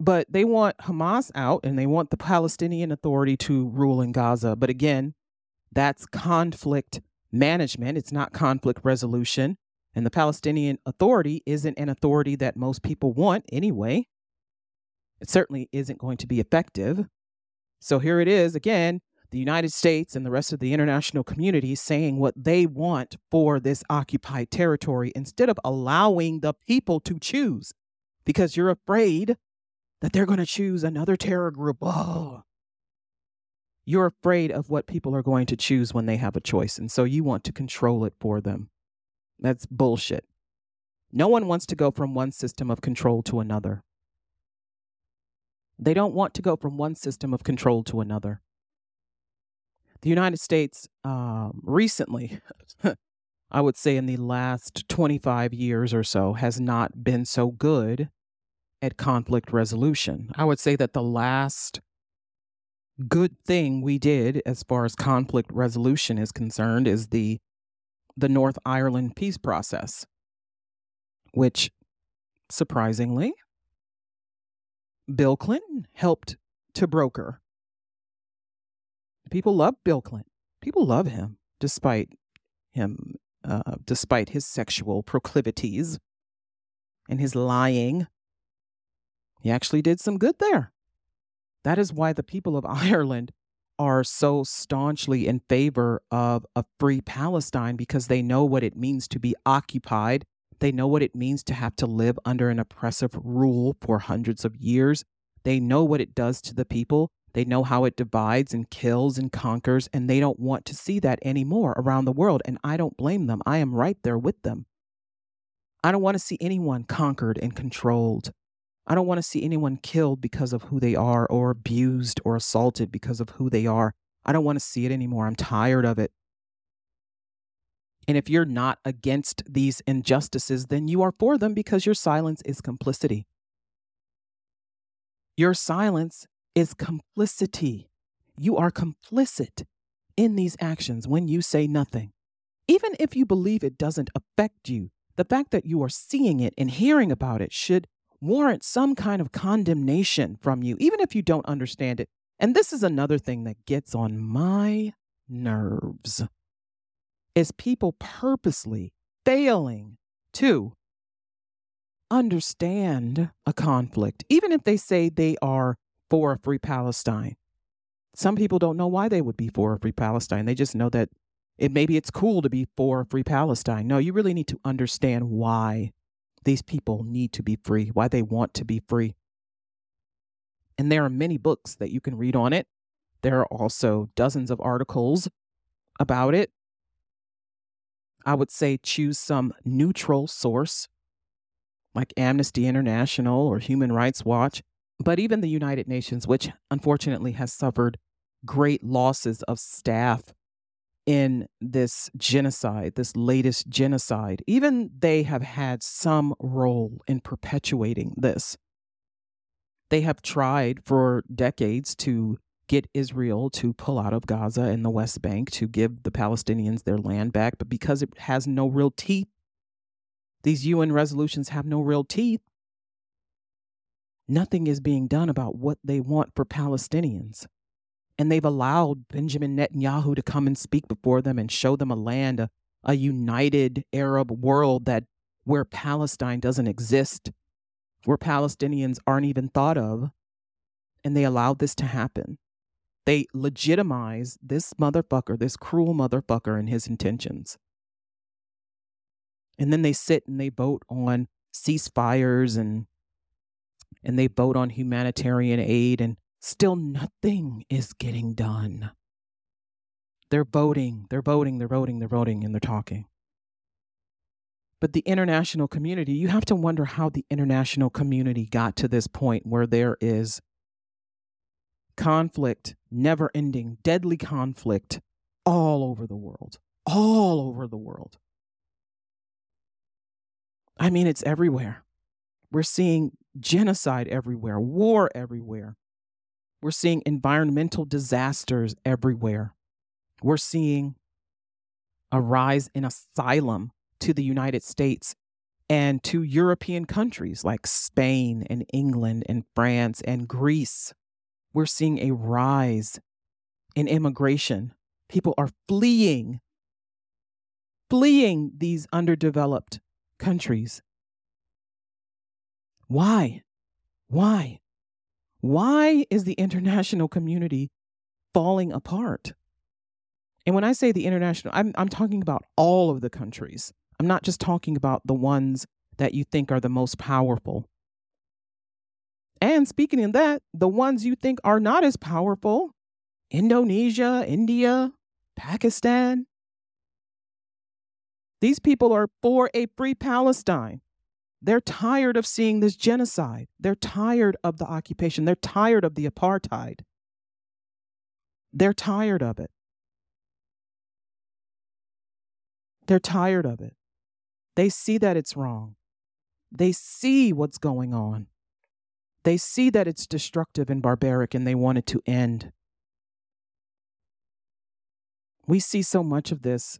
But they want Hamas out and they want the Palestinian Authority to rule in Gaza. But again, that's conflict management, it's not conflict resolution. And the Palestinian Authority isn't an authority that most people want anyway. It certainly isn't going to be effective. So here it is again the United States and the rest of the international community saying what they want for this occupied territory instead of allowing the people to choose because you're afraid that they're going to choose another terror group. Oh. You're afraid of what people are going to choose when they have a choice. And so you want to control it for them. That's bullshit. No one wants to go from one system of control to another. They don't want to go from one system of control to another. The United States um, recently, I would say in the last 25 years or so, has not been so good at conflict resolution. I would say that the last good thing we did as far as conflict resolution is concerned is the the North Ireland peace process, which surprisingly Bill Clinton helped to broker. People love Bill Clinton. People love him despite him uh, despite his sexual proclivities and his lying. He actually did some good there. That is why the people of Ireland are so staunchly in favor of a free Palestine because they know what it means to be occupied. They know what it means to have to live under an oppressive rule for hundreds of years. They know what it does to the people. They know how it divides and kills and conquers, and they don't want to see that anymore around the world. And I don't blame them. I am right there with them. I don't want to see anyone conquered and controlled. I don't want to see anyone killed because of who they are or abused or assaulted because of who they are. I don't want to see it anymore. I'm tired of it. And if you're not against these injustices, then you are for them because your silence is complicity. Your silence is complicity. You are complicit in these actions when you say nothing. Even if you believe it doesn't affect you, the fact that you are seeing it and hearing about it should warrant some kind of condemnation from you, even if you don't understand it. And this is another thing that gets on my nerves is people purposely failing to understand a conflict, even if they say they are for a free Palestine. Some people don't know why they would be for a free Palestine. They just know that it maybe it's cool to be for a free Palestine. No, you really need to understand why these people need to be free, why they want to be free. And there are many books that you can read on it. There are also dozens of articles about it. I would say choose some neutral source like Amnesty International or Human Rights Watch, but even the United Nations, which unfortunately has suffered great losses of staff in this genocide, this latest genocide, even they have had some role in perpetuating this. They have tried for decades to get Israel to pull out of Gaza and the West Bank to give the Palestinians their land back, but because it has no real teeth, these UN resolutions have no real teeth. Nothing is being done about what they want for Palestinians and they've allowed Benjamin Netanyahu to come and speak before them and show them a land, a, a united Arab world that where Palestine doesn't exist, where Palestinians aren't even thought of, and they allowed this to happen. They legitimize this motherfucker, this cruel motherfucker, and his intentions. And then they sit and they vote on ceasefires and and they vote on humanitarian aid and Still, nothing is getting done. They're voting, they're voting, they're voting, they're voting, and they're talking. But the international community, you have to wonder how the international community got to this point where there is conflict, never ending, deadly conflict all over the world. All over the world. I mean, it's everywhere. We're seeing genocide everywhere, war everywhere. We're seeing environmental disasters everywhere. We're seeing a rise in asylum to the United States and to European countries like Spain and England and France and Greece. We're seeing a rise in immigration. People are fleeing, fleeing these underdeveloped countries. Why? Why? Why is the international community falling apart? And when I say the international, I'm, I'm talking about all of the countries. I'm not just talking about the ones that you think are the most powerful. And speaking of that, the ones you think are not as powerful Indonesia, India, Pakistan. These people are for a free Palestine. They're tired of seeing this genocide. They're tired of the occupation. They're tired of the apartheid. They're tired of it. They're tired of it. They see that it's wrong. They see what's going on. They see that it's destructive and barbaric and they want it to end. We see so much of this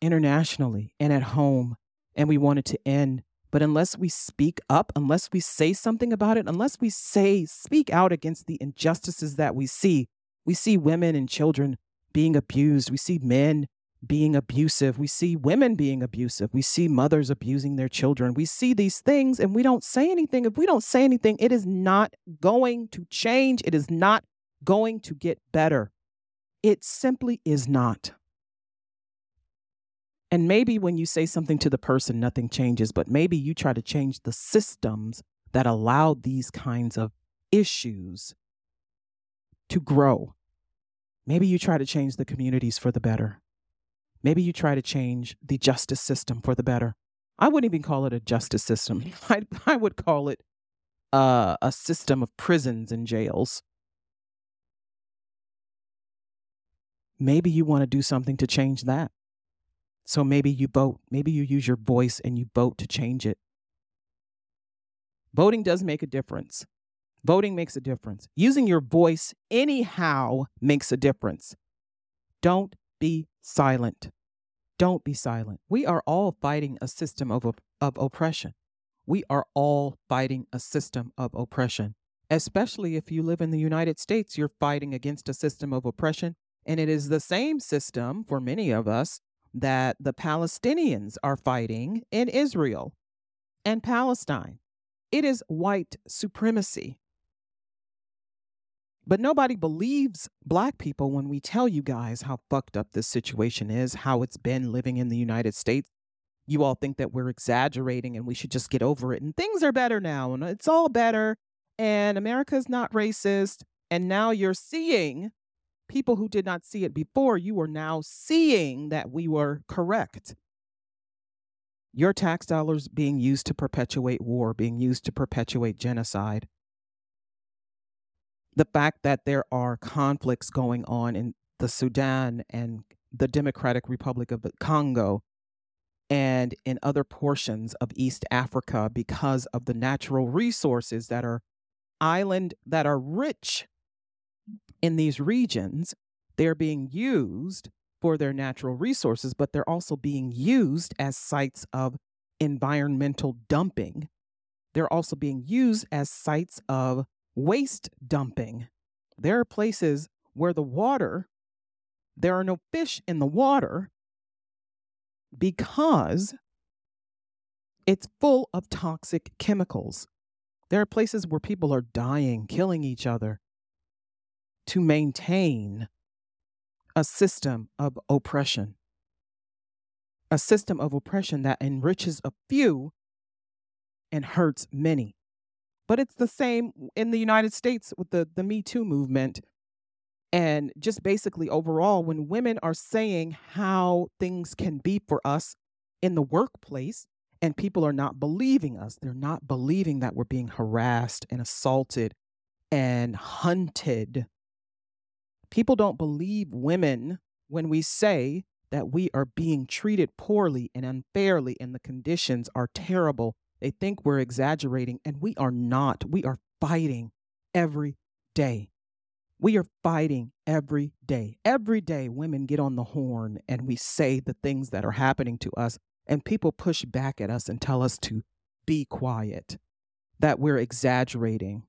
internationally and at home, and we want it to end. But unless we speak up, unless we say something about it, unless we say, speak out against the injustices that we see, we see women and children being abused. We see men being abusive. We see women being abusive. We see mothers abusing their children. We see these things and we don't say anything. If we don't say anything, it is not going to change. It is not going to get better. It simply is not. And maybe when you say something to the person, nothing changes, but maybe you try to change the systems that allow these kinds of issues to grow. Maybe you try to change the communities for the better. Maybe you try to change the justice system for the better. I wouldn't even call it a justice system. I, I would call it uh, a system of prisons and jails. Maybe you want to do something to change that. So maybe you vote. Maybe you use your voice and you vote to change it. Voting does make a difference. Voting makes a difference. Using your voice anyhow makes a difference. Don't be silent. Don't be silent. We are all fighting a system of, of oppression. We are all fighting a system of oppression. Especially if you live in the United States, you're fighting against a system of oppression. And it is the same system for many of us that the Palestinians are fighting in Israel and Palestine. It is white supremacy. But nobody believes black people when we tell you guys how fucked up this situation is, how it's been living in the United States. You all think that we're exaggerating and we should just get over it and things are better now and it's all better and America's not racist. And now you're seeing people who did not see it before, you are now seeing that we were correct. Your tax dollars being used to perpetuate war, being used to perpetuate genocide. The fact that there are conflicts going on in the Sudan and the Democratic Republic of the Congo and in other portions of East Africa because of the natural resources that are island that are rich in these regions, they're being used for their natural resources, but they're also being used as sites of environmental dumping. They're also being used as sites of waste dumping. There are places where the water, there are no fish in the water because it's full of toxic chemicals. There are places where people are dying, killing each other to maintain a system of oppression, a system of oppression that enriches a few and hurts many. But it's the same in the United States with the, the Me Too movement. And just basically overall, when women are saying how things can be for us in the workplace, and people are not believing us, they're not believing that we're being harassed and assaulted and hunted People don't believe women when we say that we are being treated poorly and unfairly and the conditions are terrible. They think we're exaggerating, and we are not. We are fighting every day. We are fighting every day. Every day, women get on the horn and we say the things that are happening to us, and people push back at us and tell us to be quiet, that we're exaggerating,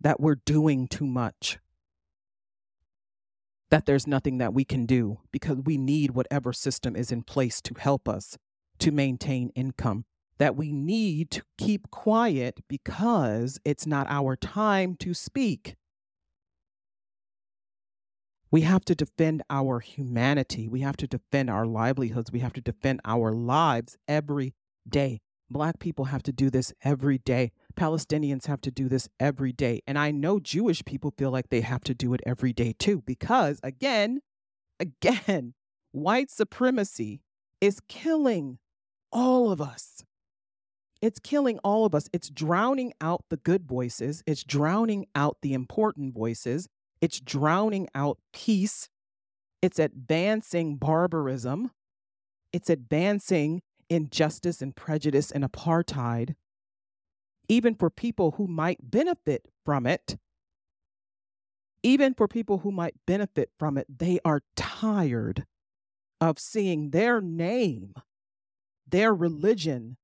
that we're doing too much that there's nothing that we can do because we need whatever system is in place to help us to maintain income. That we need to keep quiet because it's not our time to speak. We have to defend our humanity. We have to defend our livelihoods. We have to defend our lives every day. Black people have to do this every day. Palestinians have to do this every day. And I know Jewish people feel like they have to do it every day too, because again, again, white supremacy is killing all of us. It's killing all of us. It's drowning out the good voices. It's drowning out the important voices. It's drowning out peace. It's advancing barbarism. It's advancing injustice and prejudice and apartheid, even for people who might benefit from it. Even for people who might benefit from it, they are tired of seeing their name, their religion,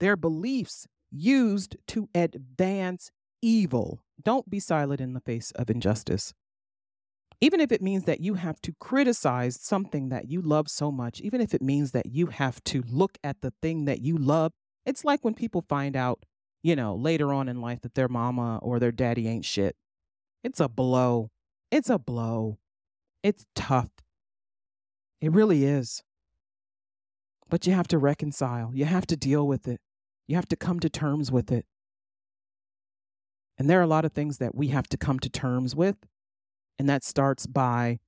their beliefs used to advance evil. Don't be silent in the face of injustice. Even if it means that you have to criticize something that you love so much, even if it means that you have to look at the thing that you love, it's like when people find out, you know, later on in life that their mama or their daddy ain't shit. It's a blow. It's a blow. It's tough. It really is. But you have to reconcile. You have to deal with it. You have to come to terms with it. And there are a lot of things that we have to come to terms with. And that starts by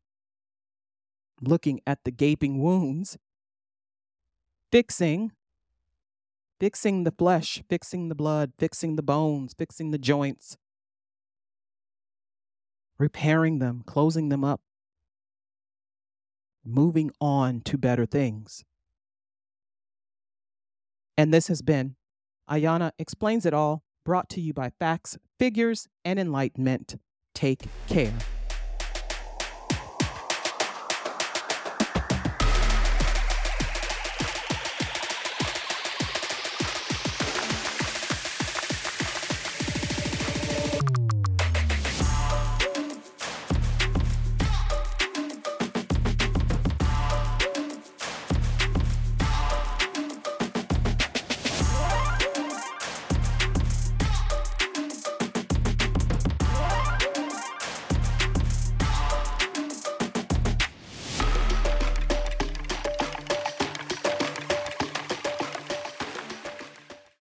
looking at the gaping wounds, fixing, fixing the flesh, fixing the blood, fixing the bones, fixing the joints, repairing them, closing them up, moving on to better things. And this has been Ayana Explains It All, brought to you by Facts, Figures, and Enlightenment. Take care.